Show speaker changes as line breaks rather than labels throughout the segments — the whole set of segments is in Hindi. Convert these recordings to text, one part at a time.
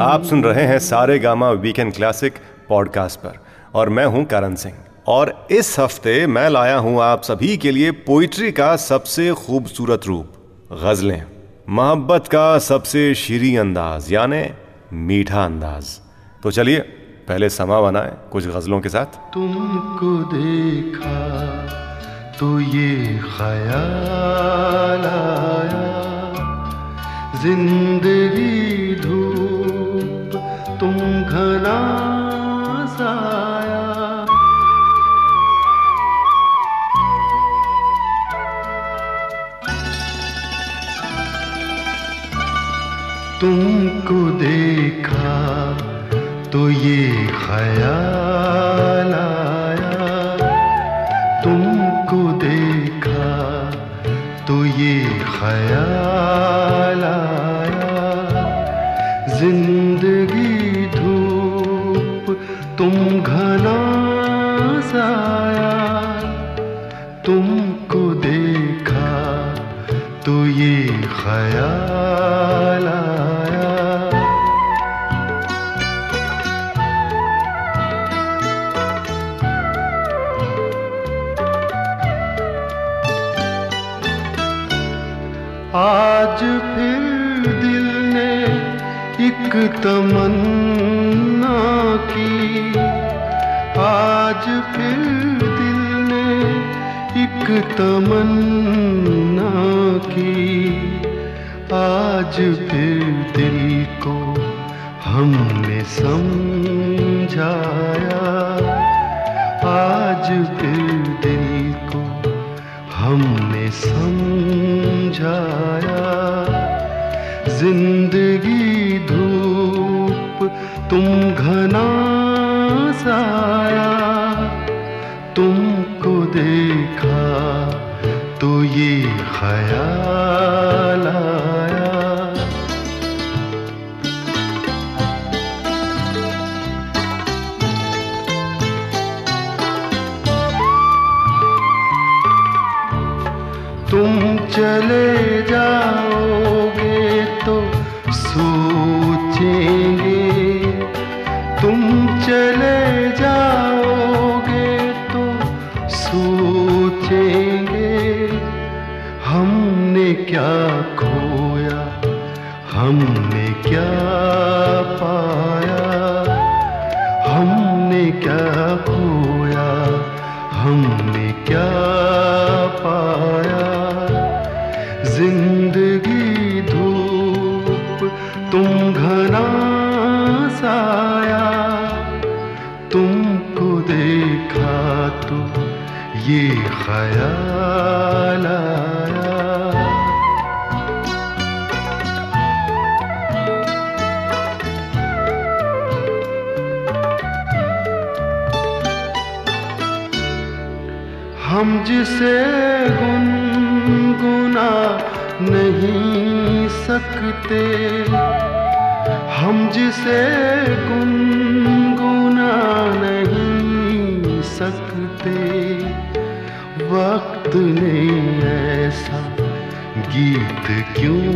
आप सुन रहे हैं सारे गामा वीकेंड क्लासिक पॉडकास्ट पर, और मैं हूँ करण सिंह। और इस हफ़्ते मैं लाया हूँ आप सभी के लिए पोइट्री का सबसे खूबसूरत रूप, गजलें। मोहब्बत का सबसे शीरी अंदाज, यानी मीठा अंदाज। तो चलिए, पहले समा बनाए कुछ गजलों के साथ।
तुमको देखा तो ये ख्याल आया, ज़िंदगी धूप तुम घना साया। तुमको देखा तो ये ख्याल आया। तमन्ना की। आज फिर दिल ने एक तमन्ना की। आज फिर दिल को हमने समझाया। आज फिर दिल को हमने समझाया सकते वक्त ने ऐसा गीत क्यों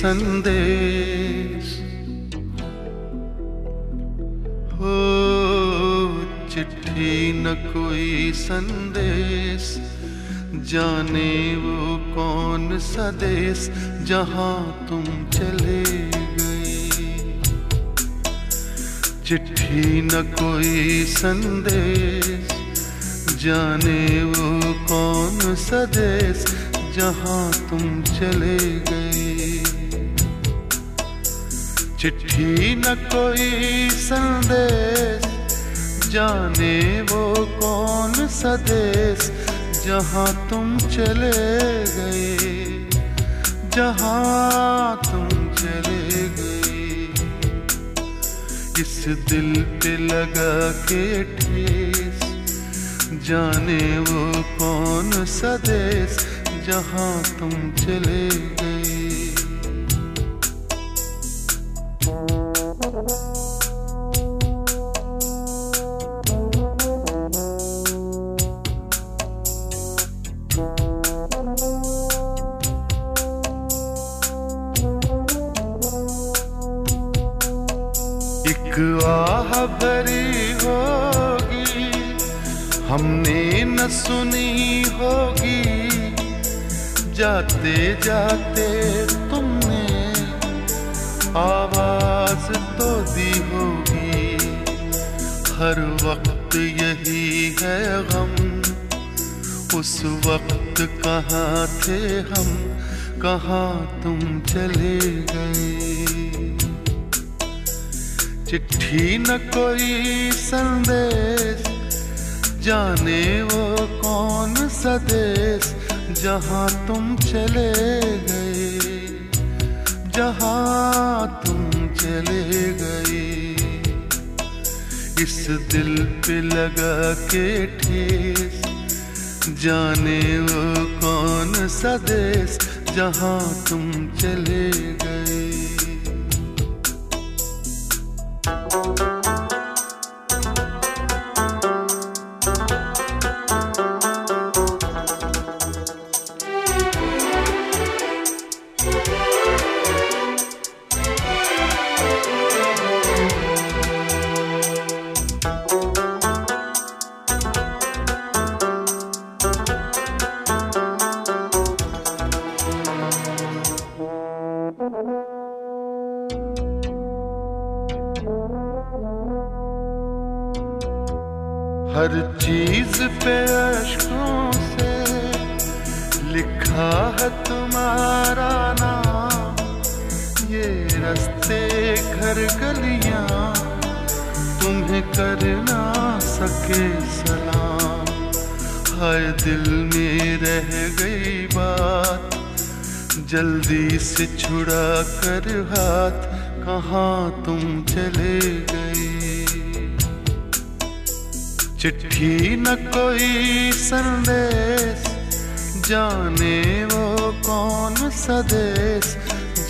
संदेश। हो चिट्ठी न कोई संदेश। जाने वो कौन सा देश जहाँ तुम चले गए चिट्ठी न कोई संदेश। जाने वो कौन सा देश जहाँ तुम चले गए चिट्ठी न कोई संदेश। जाने वो कौन सदेश देश जहाँ तुम चले गए। जहाँ तुम चले गए। इस दिल पे लगा के ठेस। जाने वो कौन सदेश देश जहाँ तुम चले गए। कहाँ तुम चले गए? चिट्ठी न कोई संदेश, जाने वो कौन सा देश जहाँ तुम चले गए? जहाँ तुम चले गए? इस दिल पे लगा के ठेस, जाने वो कौन सा देश जहाँ तुम चले गए।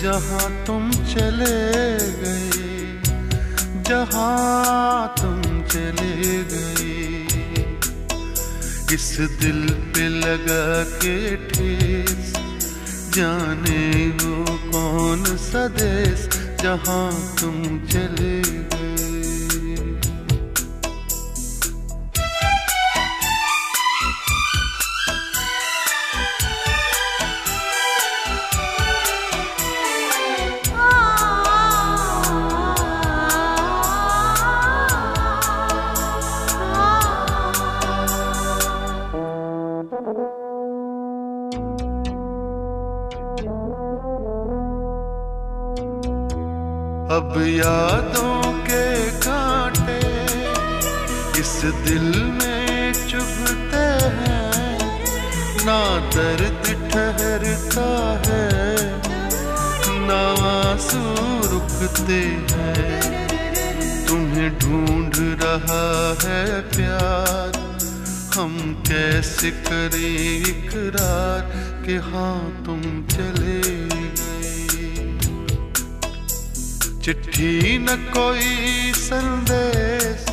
जहाँ तुम चले गए, जहाँ तुम चले गए, इस दिल पे लगा के ठेस, जाने वो कौन सा देश जहाँ तुम चले गए यादों के कांटे इस दिल में चुभते हैं। ना दर्द ठहरता है, ना आँसू रुकते हैं। तुम्हें ढूंढ रहा है प्यार, हम कैसे करें इकरार कि हाँ तुम चले चिट्ठी न कोई संदेश।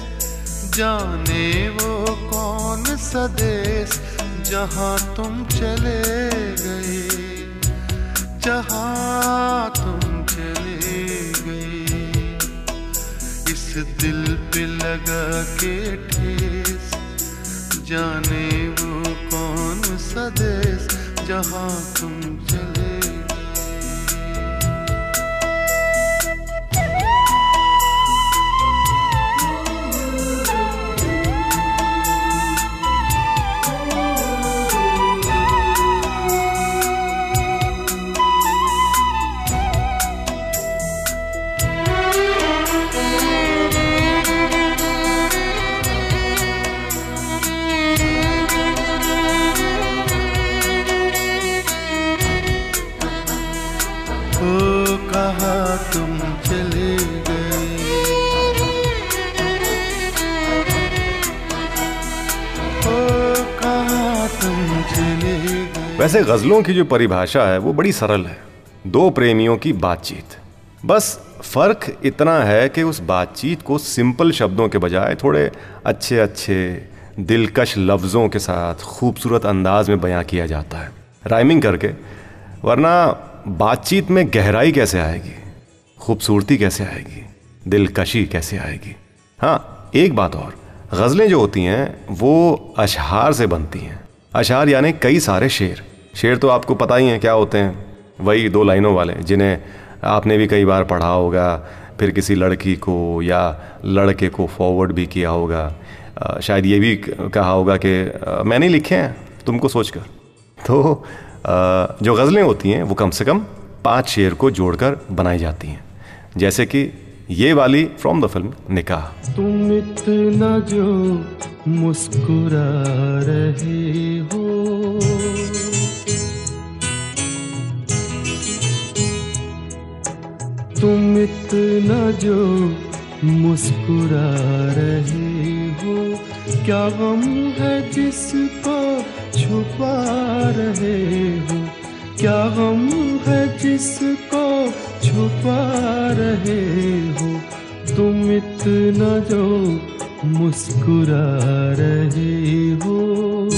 जाने वो कौन सदेश देश जहाँ तुम चले गए। जहाँ तुम चले गए। इस दिल पे लगा के ठेस। जाने वो कौन सदेश देश जहाँ तुम
वैसे गजलों की जो परिभाषा है, वो बड़ी सरल है। दो प्रेमियों की बातचीत। बस फ़र्क इतना है कि उस बातचीत को सिंपल शब्दों के बजाय थोड़े अच्छे अच्छे दिलकश लफ्ज़ों के साथ खूबसूरत अंदाज में बयां किया जाता है। राइमिंग करके, वरना बातचीत में गहराई कैसे आएगी? खूबसूरती कैसे आएगी? दिलकशी कैसे आएगी? हाँ एक बात और। गज़लें जो होती हैं, वो अशहार से बनती हैं। अशहार यानी कई सारे शेर। शेर तो आपको पता ही है क्या होते हैं। वही दो लाइनों वाले, जिन्हें आपने भी कई बार पढ़ा होगा, फिर किसी लड़की को या लड़के को फॉरवर्ड भी किया होगा। शायद ये भी कहा होगा कि मैंने लिखे हैं, तुमको सोचकर। तो जो गज़लें होती हैं, वो कम से कम पाँच शेर को जोड़कर बनाई जाती हैं। जैसे कि ये वाली फ्रॉम द फ़िल्म निकाह।
तुम इतना जो मुस्कुरा रहे हो। तुम इतना जो मुस्कुरा रहे हो। क्या गम है जिसको छुपा रहे हो? क्या गम है जिसको छुपा रहे हो? तुम इतना जो मुस्कुरा रहे हो।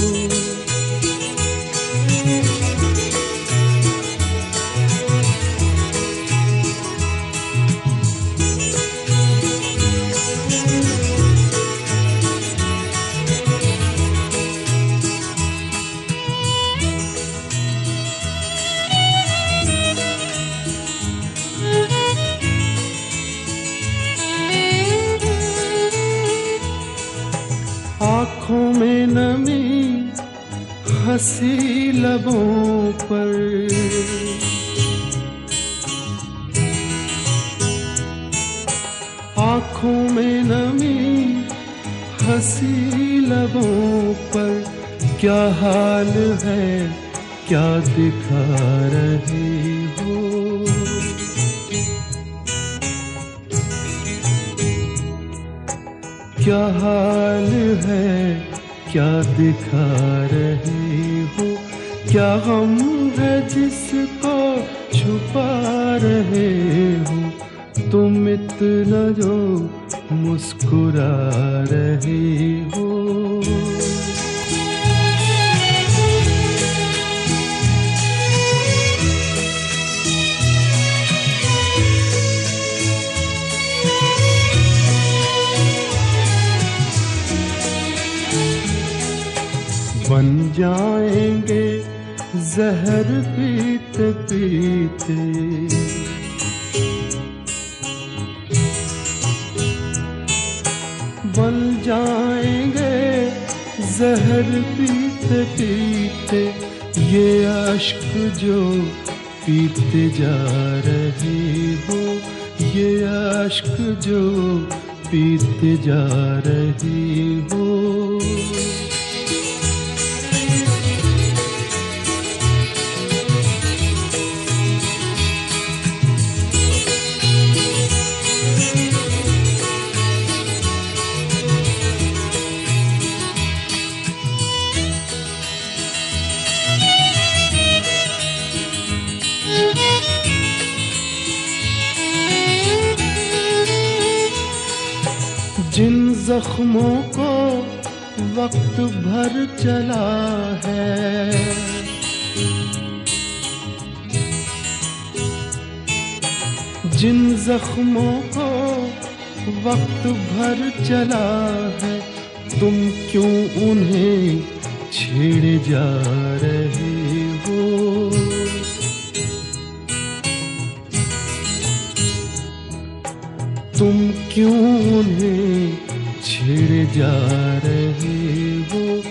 हँसी लबों पर। आँखों में नमी हँसी लबों पर। क्या हाल है, क्या दिखा रहे हो? क्या हाल है, क्या दिखा हम है जिसको जा रहे हो ये अश्क जो पीते जा जख्मों को वक्त भर चला है। जिन जख्मों को वक्त भर चला है, तुम क्यों उन्हें छेड़ जा रहे हो? तुम क्यों उन्हें छेड़े जा रहे हो?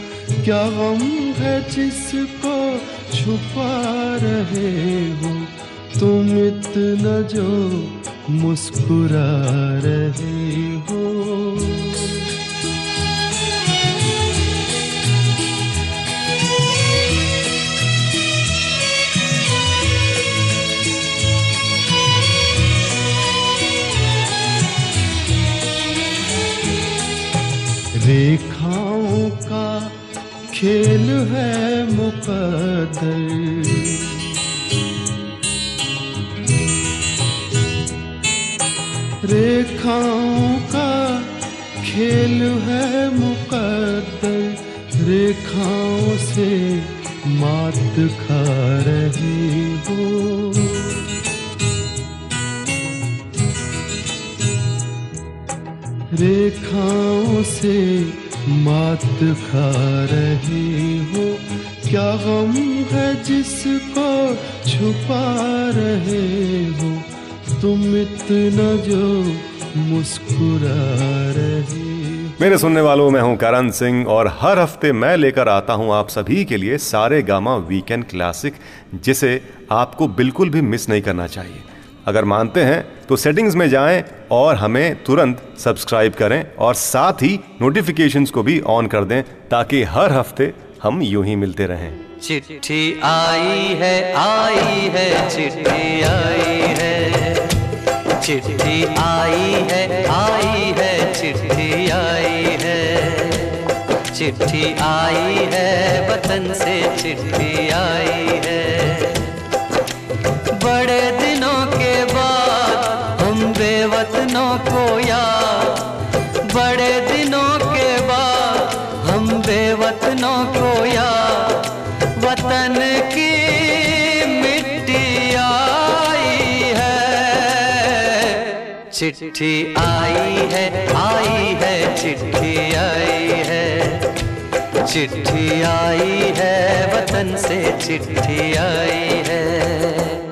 क्या गम है जिसको छुपा रहे हो? तुम इतना जो मुस्कुरा रहे हो। रेखाओं का खेल है मुकदर रेखाओं का खेल है मुकद्दर। रेखाओं से मात खा रही रेखाओं से मात खा रहे हो। क्या गम है जिसको छुपा रहे हो? तुम इतना जो मुस्कुरा रहे
मेरे सुनने वालों, मैं हूँ करण सिंह और हर हफ़्ते मैं लेकर आता हूँ आप सभी के लिए सारे गामा वीकेंड क्लासिक, जिसे आपको बिल्कुल भी मिस नहीं करना चाहिए। अगर मानते हैं तो सेटिंग्स में जाएँ और हमें तुरंत सब्सक्राइब करें और साथ ही नोटिफिकेशंस को भी ऑन कर दें, ताकि हर हफ़्ते हम यूँ ही मिलते रहें।
चिट्ठी आई है आई है, चिट्ठी आई है। चिट्ठी आई है आई है, चिट्ठी आई है। चिट्ठी आई है, वतन से चिट्ठी आई है। बेवतनों को बड़े दिनों के बाद हम बेवतनों को वतन की मिट्टी आई है। चिट्ठी आई है आई है, चिट्ठी आई है। चिट्ठी आई है, वतन से चिट्ठी आई है।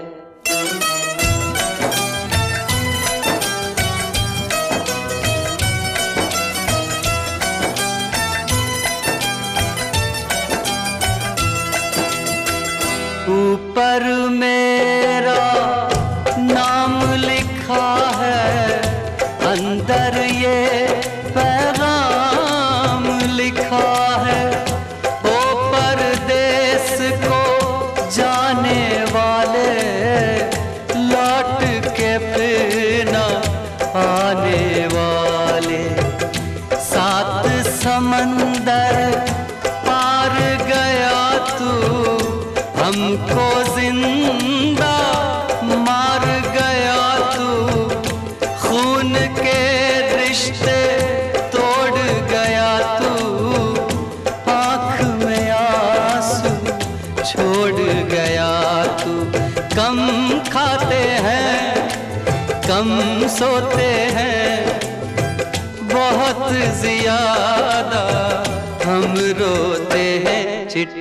man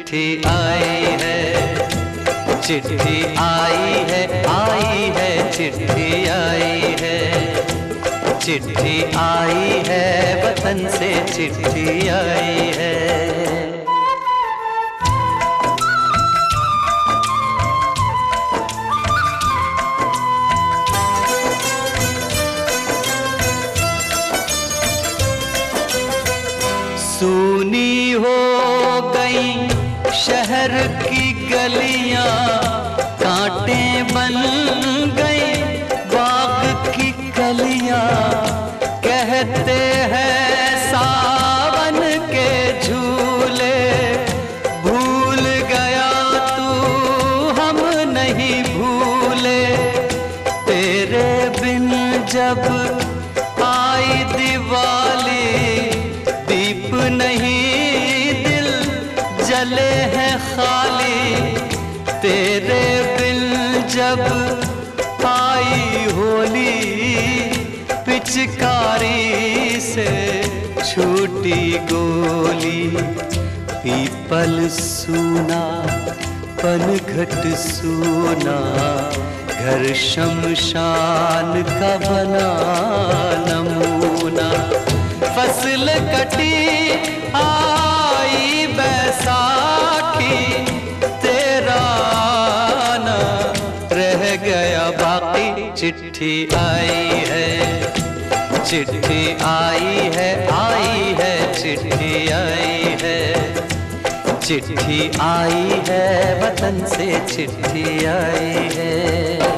चिट्ठी आई है, चिट्ठी आई है आई है, चिट्ठी आई है, चिट्ठी आई है, वतन से चिट्ठी आई है। तेरे बिन जब आई होली, पिचकारी से छूटी गोली, पीपल सूना, पनघट सूना, घर शमशान का बना नमूना। फ़सल कटी, आई बैसाखी चिट्ठी आई है, चिट्ठी आई है आई है, चिट्ठी आई है। चिट्ठी आई है, वतन से चिट्ठी आई है।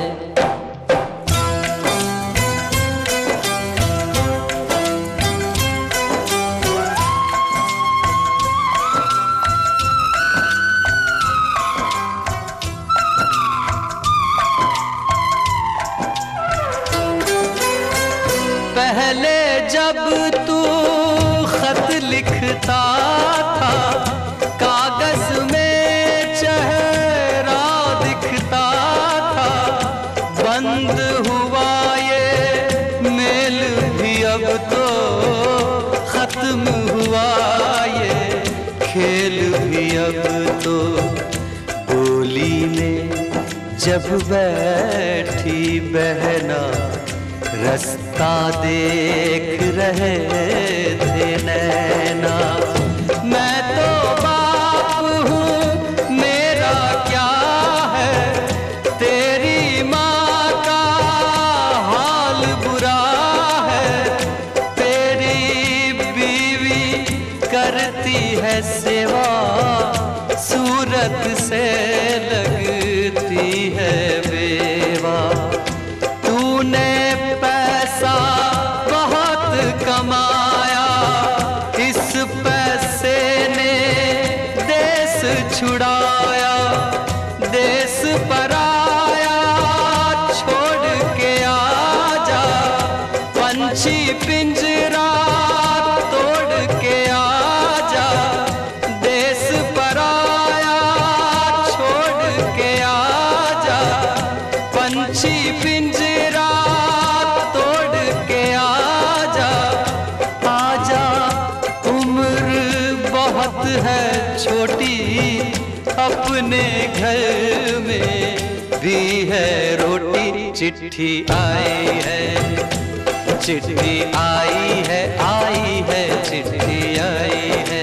बैठी बहना, रास्ता देख रहे थे नैना। मैं तो बाप हूँ, मेरा क्या है? तेरी माँ का हाल बुरा है। तेरी बीवी करती है चिट्ठी आई है चिट्ठी आई है आई है चिट्ठी आई है।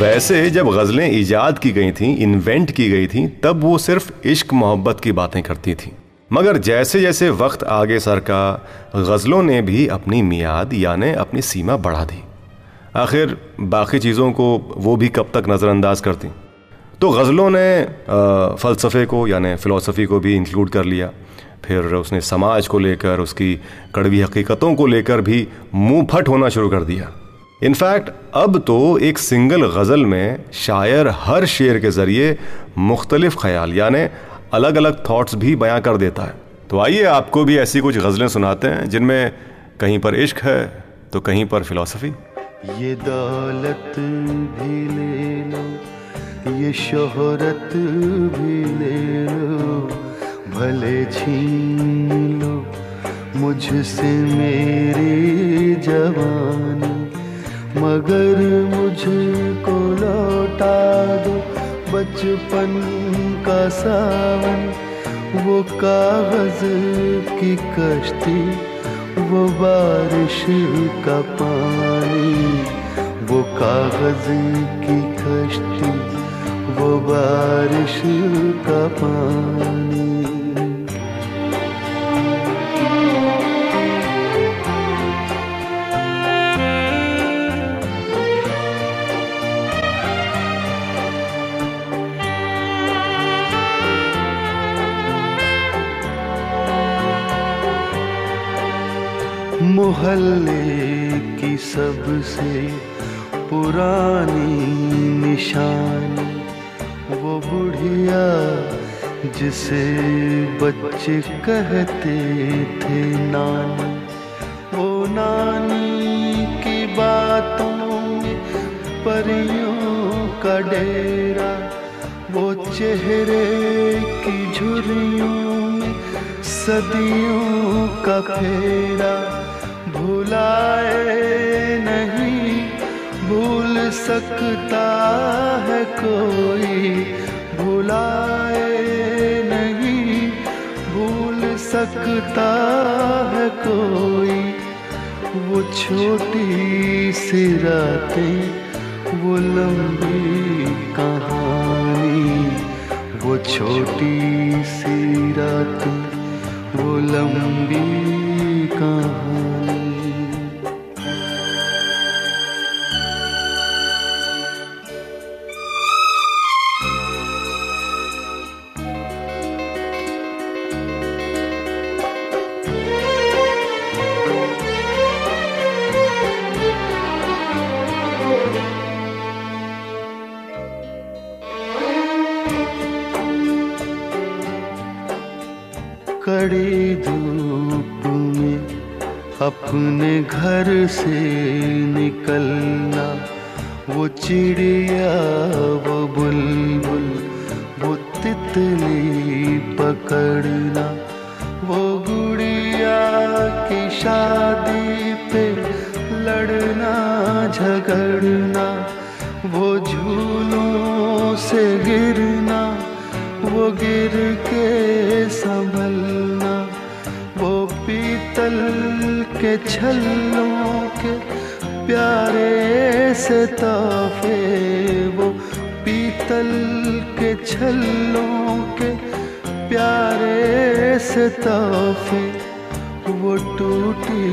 वैसे जब गज़लें ईजाद की गई थीं इन्वेंट की गई थीं, तब वो सिर्फ़ इश्क, मोहब्बत की बातें करती थीं। मगर जैसे जैसे वक्त आगे सरका, गज़लों ने भी अपनी मियाद, यानी अपनी सीमा बढ़ा दी। आखिर बाकी चीज़ों को वो भी कब तक नज़रअंदाज करती? तो गज़लों ने फ़लसफ़े को, यानी फ़िलासफ़ी को भी इंक्लूड कर लिया। फिर उसने समाज को लेकर, उसकी कड़वी हकीकतों को लेकर भी मुँह फट होना शुरू कर दिया। इनफैक्ट अब तो एक सिंगल गज़ल में शायर हर शेर के ज़रिए मुख्तलिफ़ ख्याल, यानि अलग अलग थॉट्स भी बयां कर देता है। तो आइए आपको भी ऐसी कुछ गज़लें सुनाते हैं, जिनमें कहीं पर इश्क है तो कहीं पर फ़िलासफ़ी।
ये दौलत भी ले लो। ये शोहरत भी ले लो, भले छीन लो, मुझसे मेरी जवानी। मगर मुझको लौटा दो बचपन का सावन। वो कागज़ की कश्ती, वो बारिश का पानी, वो कागज़ की कश्ती। वो बारिश का पानी। मोहल्ले की सबसे पुरानी निशानी। वो बुढ़िया जिसे बच्चे कहते थे नानी। वो नानी की बातों में परियों का डेरा, वो चेहरे की झुर्रियों में सदियों का फेरा, भुलाए नहीं भूल सकता है कोई, भुलाए नहीं, भूल सकता है कोई। वो छोटी सी रातें, वो लंबी कहानी, वो छोटी सी रातें, वो लंबी कहानी। घर से निकलना, वो चिड़िया, वो बुलबुल, वो तितली पकड़ना, वो गुड़िया की शादी पे लड़ना, झगड़ना, वो झूलों से गिरना, वो गिर के संभलना। पीतल के छल्लों के प्यारे से तोहफे, वो पीतल के छल्लों के प्यारे से तोहफे, वो टूटी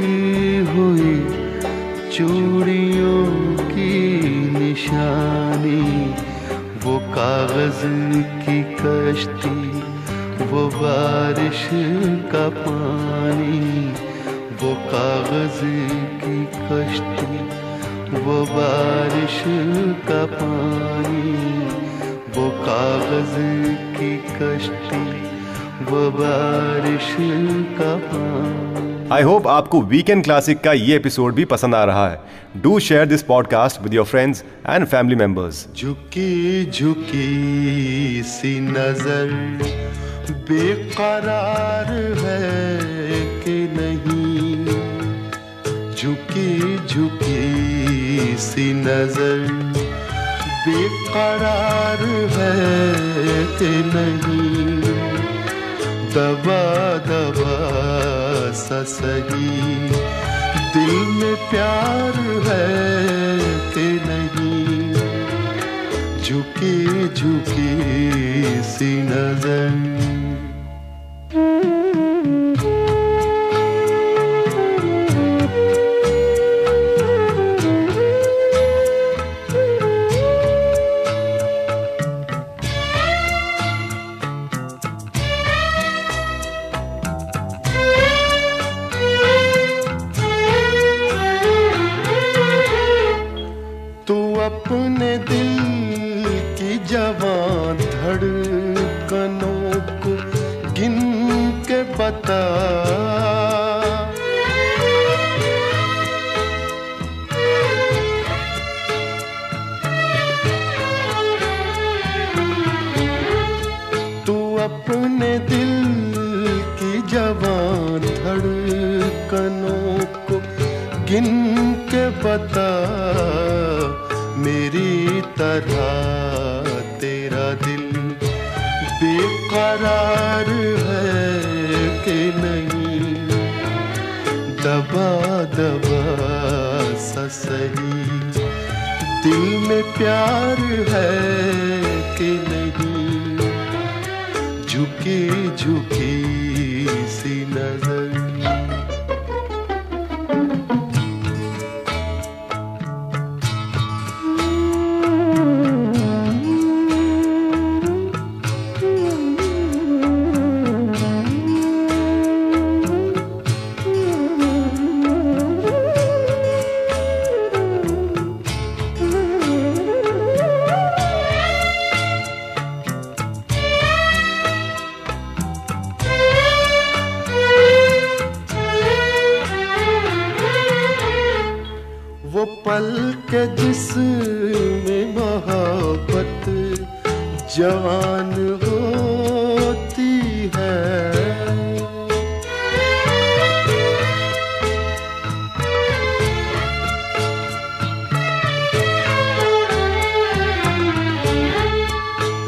हुई चूड़ियों की निशानी, वो कागज़ की कश्ती वो बारिश का पानी, वो कागज़ की कश्ती, वो बारिश का पानी, वो कागज़ की कश्ती। वो बारिश का
आई होप आपको वीकेंड क्लासिक का ये एपिसोड भी पसंद आ रहा है। Do share this podcast with your friends and family members
झुकी झुकी सी नज़र बेकरार है कि नहीं? झुकी झुकी सी नज़र बेकरार है कि नहीं? दबा दबा सा सही। दिल में प्यार है कि नहीं? झुकी झुकी सी नज़र।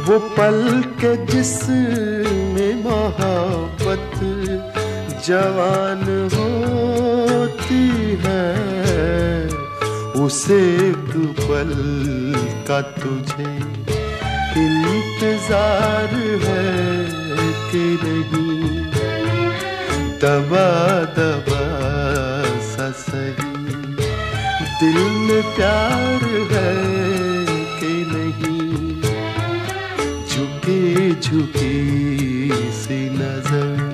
वो पल के जिस में मोहब्बत जवान होती है, उसे एक पल का तुझे इंतज़ार है कि नहीं। दबा दबा सा दिल में प्यार है झुकी सी नज़र।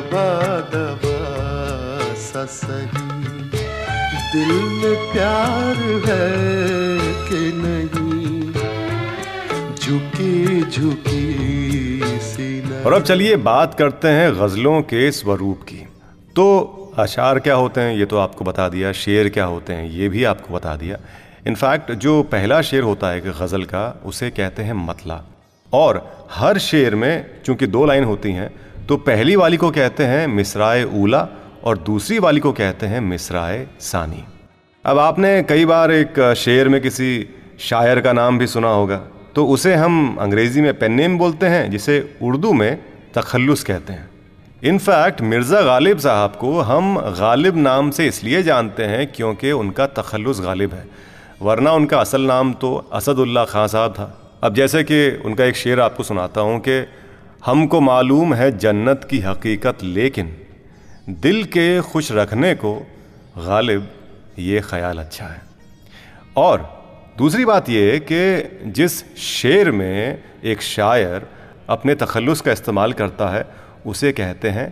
दबा दबा सा सही। दिल में प्यार है कि नहीं? झुकी झुकी
और अब चलिए बात करते हैं गज़लों के स्वरूप की। तो अशार क्या होते हैं? ये तो आपको बता दिया। शेर क्या होते हैं? ये भी आपको बता दिया। इनफैक्ट जो पहला शेर होता है कि गज़ल का, उसे कहते हैं मतला। और हर शेर में, चूँकि दो लाइन होती हैं तो पहली वाली को कहते हैं मिसराए ऊला और दूसरी वाली को कहते हैं मिसराए सानी। अब आपने कई बार एक शेर में किसी शायर का नाम भी सुना होगा तो उसे हम अंग्रेज़ी में पेन नेम बोलते हैं, जिसे उर्दू में तखल्लुस कहते हैं। इनफैक्ट मिर्ज़ा गालिब साहब को हम गालिब नाम से इसलिए जानते हैं क्योंकि उनका तखल्लुस गालिब है, वरना उनका असल नाम तो असदुल्ला खां साहब था। अब जैसे कि उनका एक शेर आपको सुनाता हूँ कि हमको मालूम है जन्नत की हकीकत, लेकिन दिल के खुश रखने को गालिब ये ख्याल अच्छा है। और दूसरी बात यह कि जिस शेर में एक शायर अपने तखल्लुस का इस्तेमाल करता है, उसे कहते हैं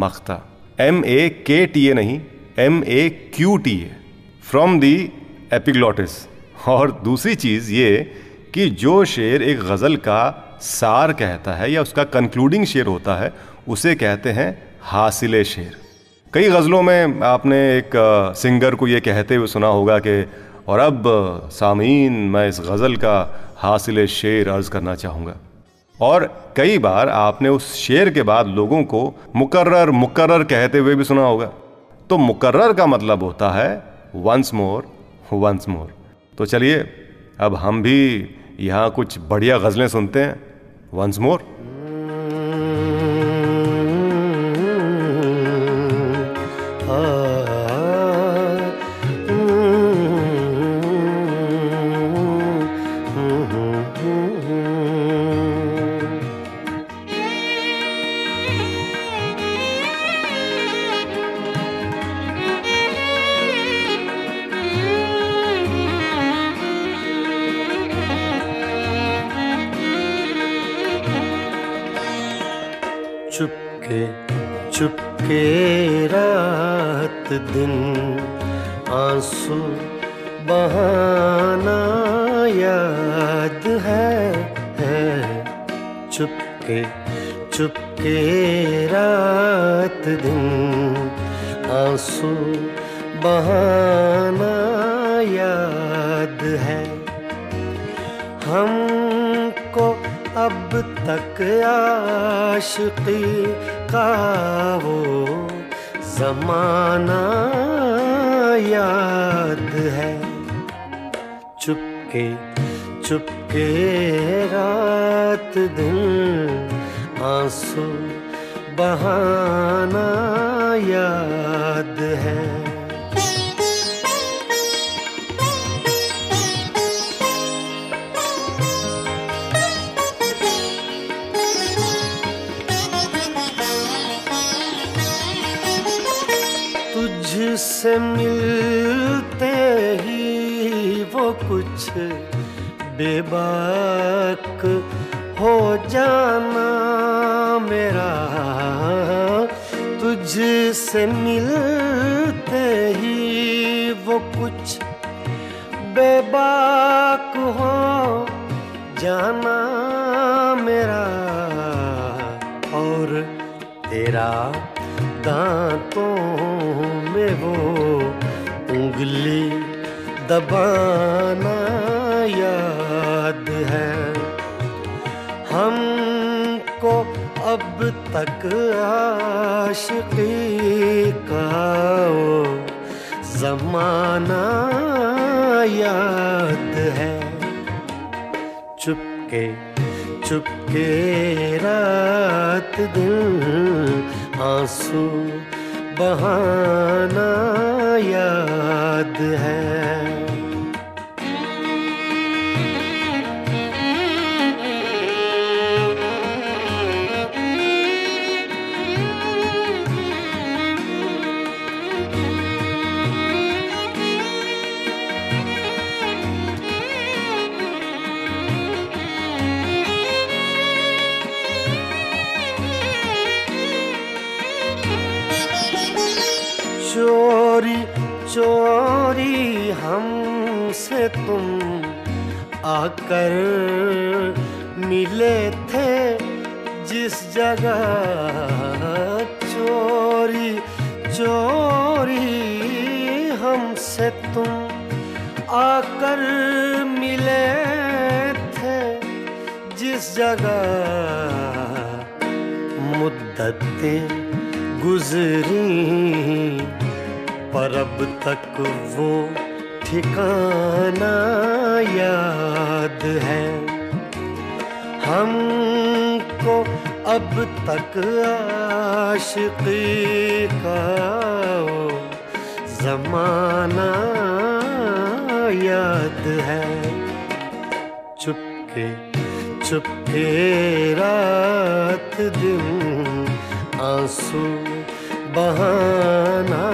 मख्ता। एम ए के टी ए नहीं M A Q T A from the epiglottis और दूसरी चीज़ ये कि जो शेर एक गज़ल का सार कहता है या उसका कंक्लूडिंग शेर होता है, उसे कहते हैं हासिल शेर। कई गज़लों में आपने एक सिंगर को ये कहते हुए सुना होगा कि, और अब सामीन, मैं इस गज़ल का हासिल शेर अर्ज़ करना चाहूँगा। और कई बार आपने उस शेर के बाद लोगों को मुकर्र मुकर्रर कहते हुए भी सुना होगा। तो मुकर्रर का मतलब होता है, वंस मोर वंस मोर। तो चलिए, अब हम भी यहाँ कुछ बढ़िया गज़लें सुनते हैं। वंस मोर
बेबाक हो जाना मेरा। तुझसे मिलते ही वो कुछ बेबाक हो जाना मेरा। और तेरा दांतों में वो उंगली दबाना याद तक आशिकी का वो जमाना याद है। चुपके चुपके रात दिन आँसू बहाना याद है। तुम आकर मिले थे जिस जगह चोरी चोरी हमसे तुम आकर मिले थे जिस जगह मुद्दतें गुजरी पर अब तक वो ठिकाना याद है। हमको अब तक आशिकी का जमाना याद है। चुपके चुपके रात दिन आँसू बहाना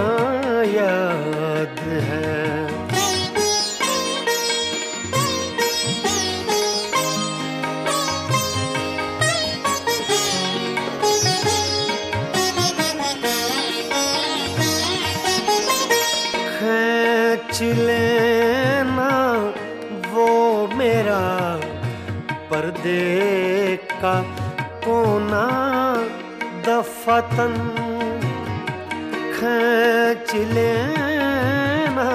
दफतन खींच लेना,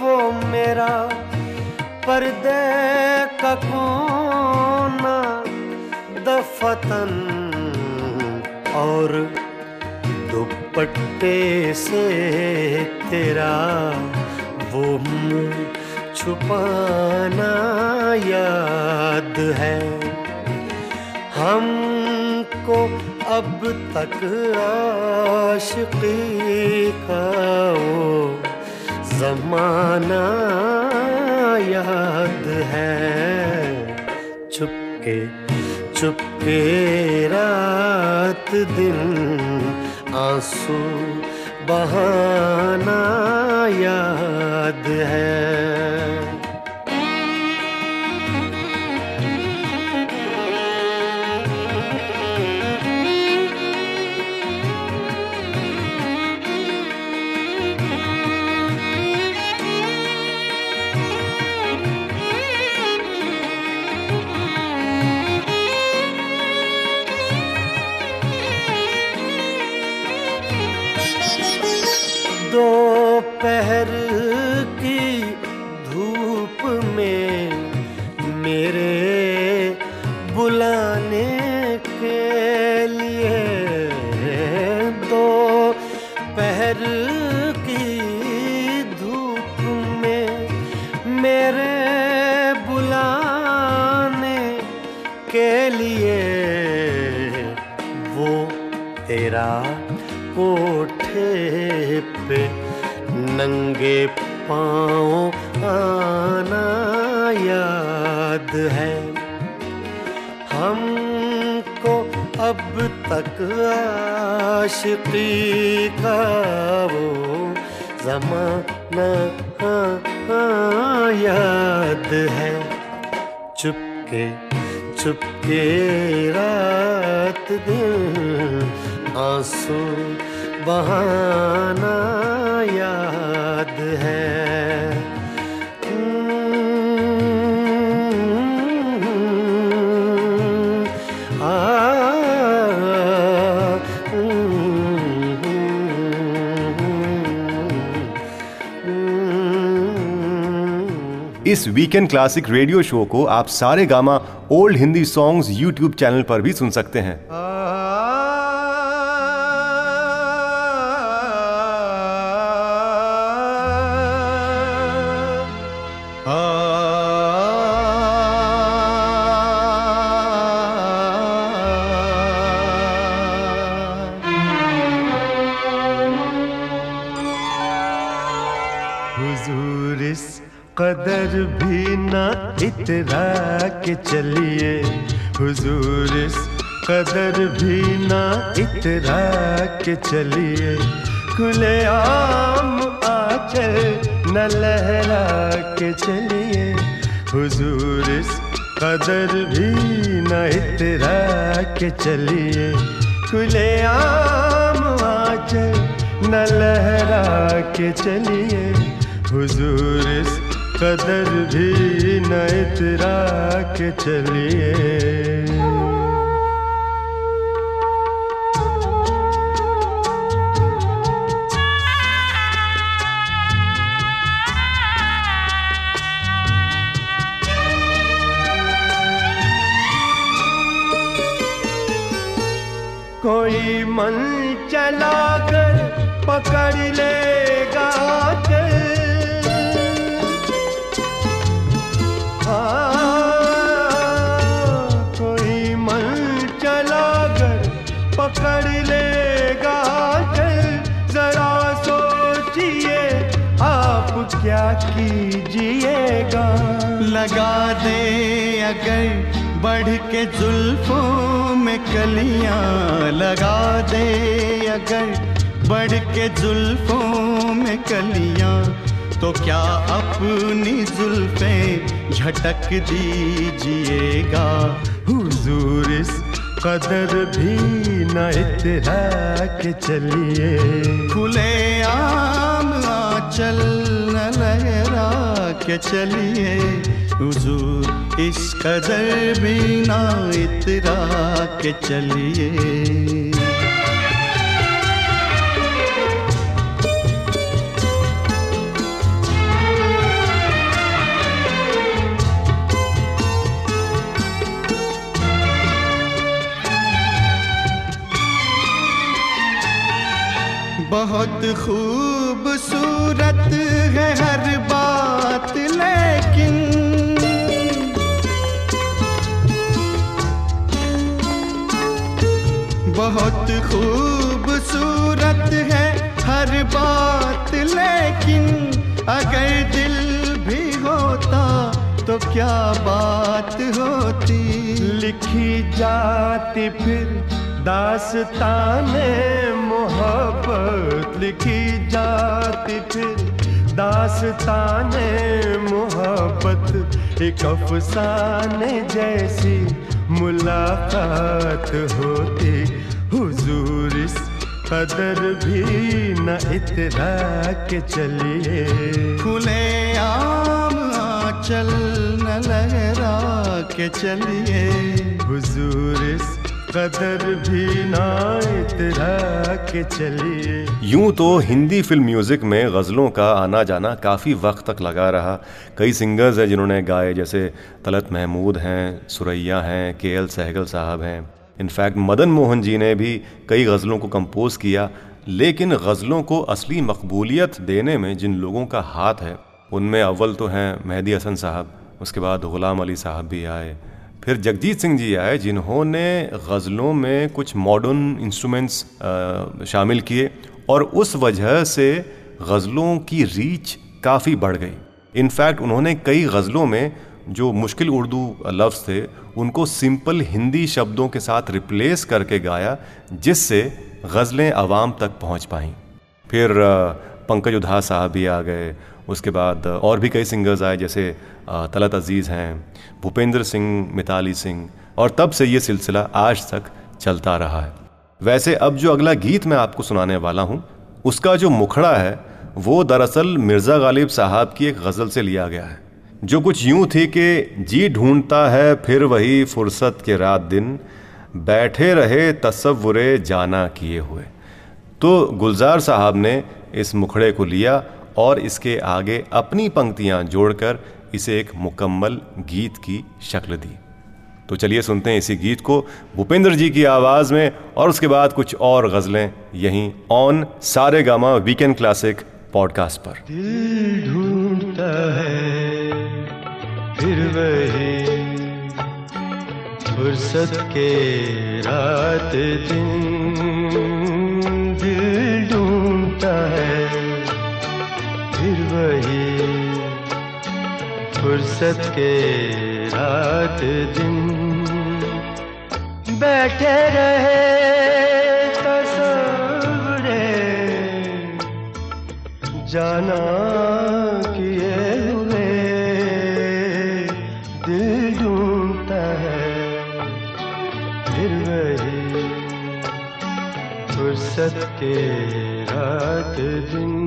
वो मेरा पर्दे का कोना दफतन और दुपट्टे से तेरा वो मुँह छुपाना याद है। हमको अब तक आशिकी का वो जमाना याद है। चुपके चुपके रात दिन आँसू बहाना याद है।
चुपके रात दिन आँसू बहाना
इस वीकेंड क्लासिक रेडियो शो को आप Saregama old Hindi songs YouTube channel पर भी सुन सकते हैं।
के चलिए, खुले आम आचल न लहरा के चलिए। हुजूर इस कदर भी न इतरा के चलिए। खुले आम आचल न लहरा के चलिए। हुजूर इस कदर भी न इतरा के चलिए। चला कर पकड़ लेगा चल हाँ, कोई मन चलाकर पकड़ लेगा चल जरा सोचिए आप क्या कीजिएगा?
लगा दे अगर बढ़ के जुल्फों में कलियाँ लगा दे। अगर बढ़ के जुल्फों में कलियाँ तो क्या अपनी जुल्फें झटक दीजिएगा?
हुजूर इस कदर भी न इतरा के चलिए।
खुले आम आंचल के चलिए हुजूर इस कदर भी ना इतरा के चलिए। बहुत खूबसूरत है हर बहुत खूबसूरत है हर बात, लेकिन अगर दिल भी होता तो क्या बात होती?
लिखी जाती फिर दास्ताने मोहब्बत। लिखी जाती फिर दास्ताने मोहब्बत। एक अफसाने जैसी मुलाकात होती। हुजूर इस कदर भी न इतरा के चलिए।
खुले आम आंचल न लहरा के चलिए।
हुजूर इस कदर भी ना इतरा के चलिए।
यूँ तो हिंदी फ़िल्म म्यूज़िक में गज़लों का आना जाना काफ़ी वक्त तक लगा रहा। कई सिंगर्स हैं जिन्होंने गाए जैसे तलत महमूद हैं सुरैया हैं के एल सहगल साहब हैं। इनफैक्ट मदन मोहन जी ने भी कई गज़लों को कंपोज किया, लेकिन गज़लों को असली मकबूलियत देने में जिन लोगों का हाथ है, उनमें अव्वल तो हैं मेहदी हसन साहब, उसके बाद ग़ुलाम अली साहब भी आए। फिर जगजीत सिंह जी आए, जिन्होंने गज़लों में कुछ मॉडर्न इंस्ट्रूमेंट्स शामिल किए और उस वजह से गज़लों की रीच काफ़ी बढ़ गई। इनफैक्ट उन्होंने कई गज़लों में जो मुश्किल उर्दू लफ्ज़ थे, उनको सिंपल हिंदी शब्दों के साथ रिप्लेस करके गाया, जिससे गज़लें आवाम तक पहुँच पाईं। फिर पंकज उधा साहब भी आ गए। उसके बाद और भी कई सिंगर्स आए, जैसे तलत अज़ीज़ हैं, भूपेंद्र सिंह, मिताली सिंह, और तब से ये सिलसिला आज तक चलता रहा है। वैसे अब जो अगला गीत मैं आपको सुनाने वाला हूँ, उसका जो मुखड़ा है, वो दरअसल मिर्ज़ा गालिब साहब की एक गज़ल से लिया गया है। जो कुछ यूँ थी कि जी ढूंढता है, फिर वही फुर्सत के रात दिन बैठे रहे तस्वुरे जाना किए हुए। तो गुलजार साहब ने इस मुखड़े को लिया और इसके आगे अपनी पंक्तियाँ जोड़कर इसे एक मुकम्मल गीत की शक्ल दी। तो चलिए सुनते हैं इसी गीत को। भूपेंद्र जी की आवाज़ में और उसके बाद कुछ और गज़लें यहीं ऑन सारे गामा वीकेंड क्लासिक पॉडकास्ट पर।
दिल ढूंढता है। फिर वही फुर्सत के रात दिन दिल ढूंढता है। फिर वही फुर्सत के रात दिन बैठे रहे तस्वुरे जाना के रात दिन।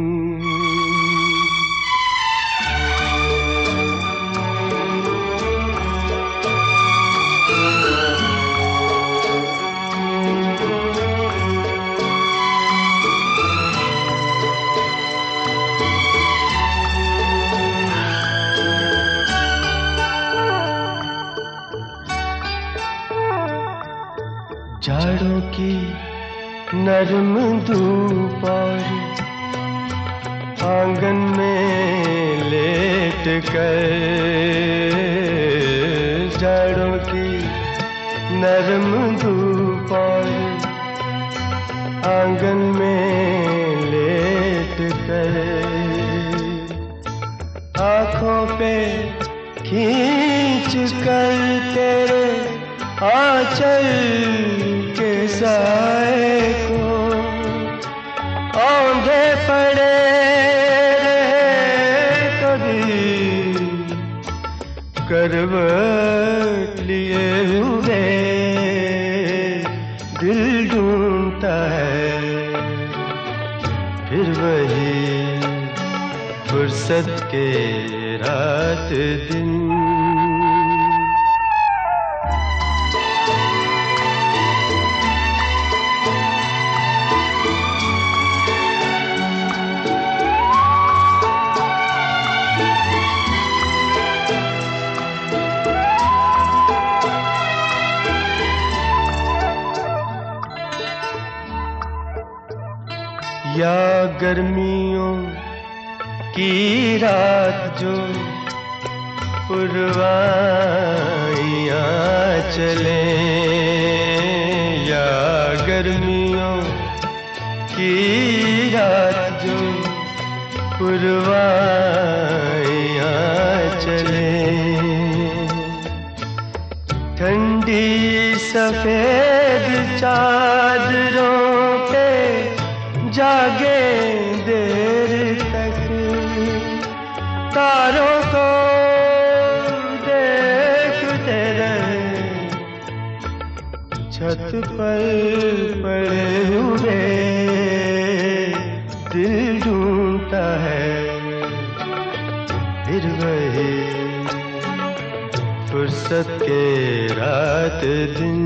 नरम कर रात दिन। या गर्मियों की रात जो पुरवाइयाँ चले, या गर्मियों की रात जो पुरवाइयाँ चले। ठंडी सफ़ेद चादरों पे जागे पर पड़े हुए दिल ढूंढता है फिर वही फुर्सत के रात दिन।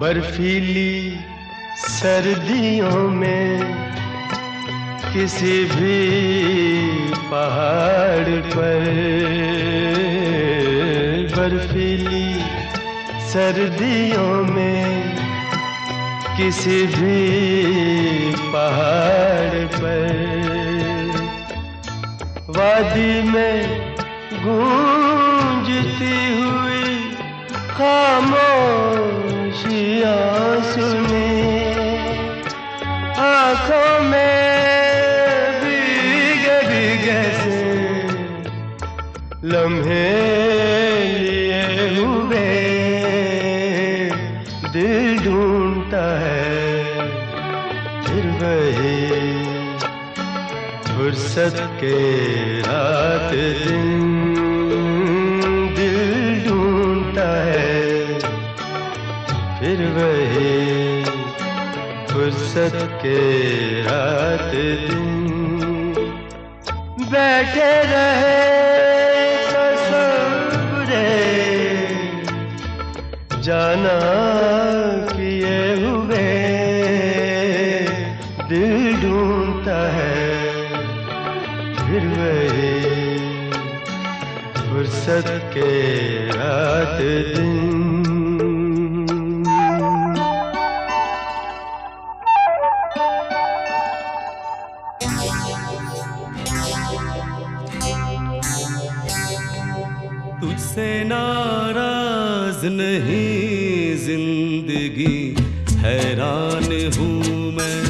बर्फीली सर्दियों में किसी भी पहाड़ पर। बर्फीली सर्दियों में किसी भी पहाड़ पर। वादी में गूंजती हुई खामोशियाँ सुने। आँखों में से लम्हे लिए हुए दिल ढूंढता है, फिर वही फुर्सत के रात दिन। फुर्सत के रात दिन बैठे रहे ससुरे जाना किए हुए दिल ढूंढता है फिर वही फुर्सत के रात दिन।
नहीं ज़िंदगी हैरान हूँ मैं।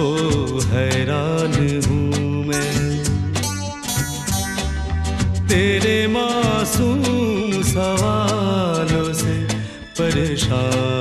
ओ हैरान हूँ मैं। तेरे मासूम सवालों से परेशान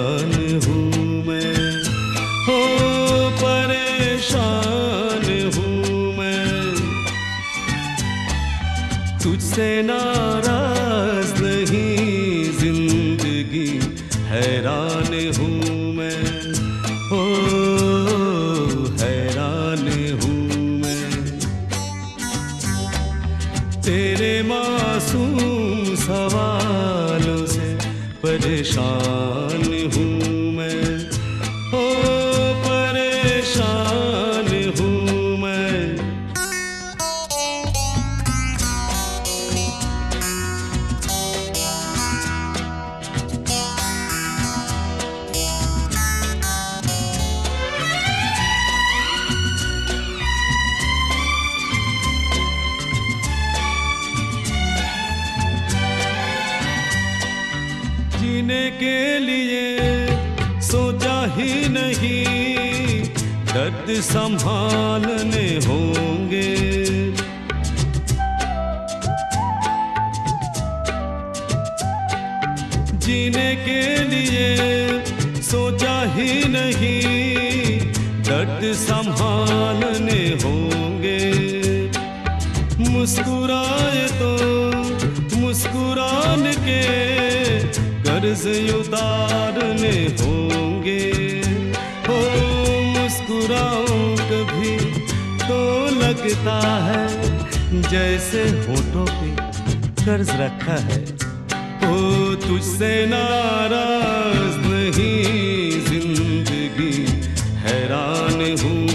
मुस्कुराए तो मुस्कुराने के कर्ज उतारने होंगे। हो मुस्कुराओ कभी तो लगता है, जैसे होठों पे कर्ज रखा है। ओ तुझसे नाराज़ नहीं, ज़िंदगी हैरान हूँ।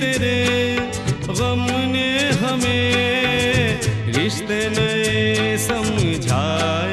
तेरे गम ने हमें रिश्ते नए समझाए।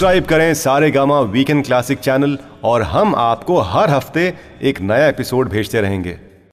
सब्सक्राइब करें सारे गामा वीकेंड क्लासिक चैनल और हम आपको हर हफ़्ते एक नया एपिसोड भेजते रहेंगे।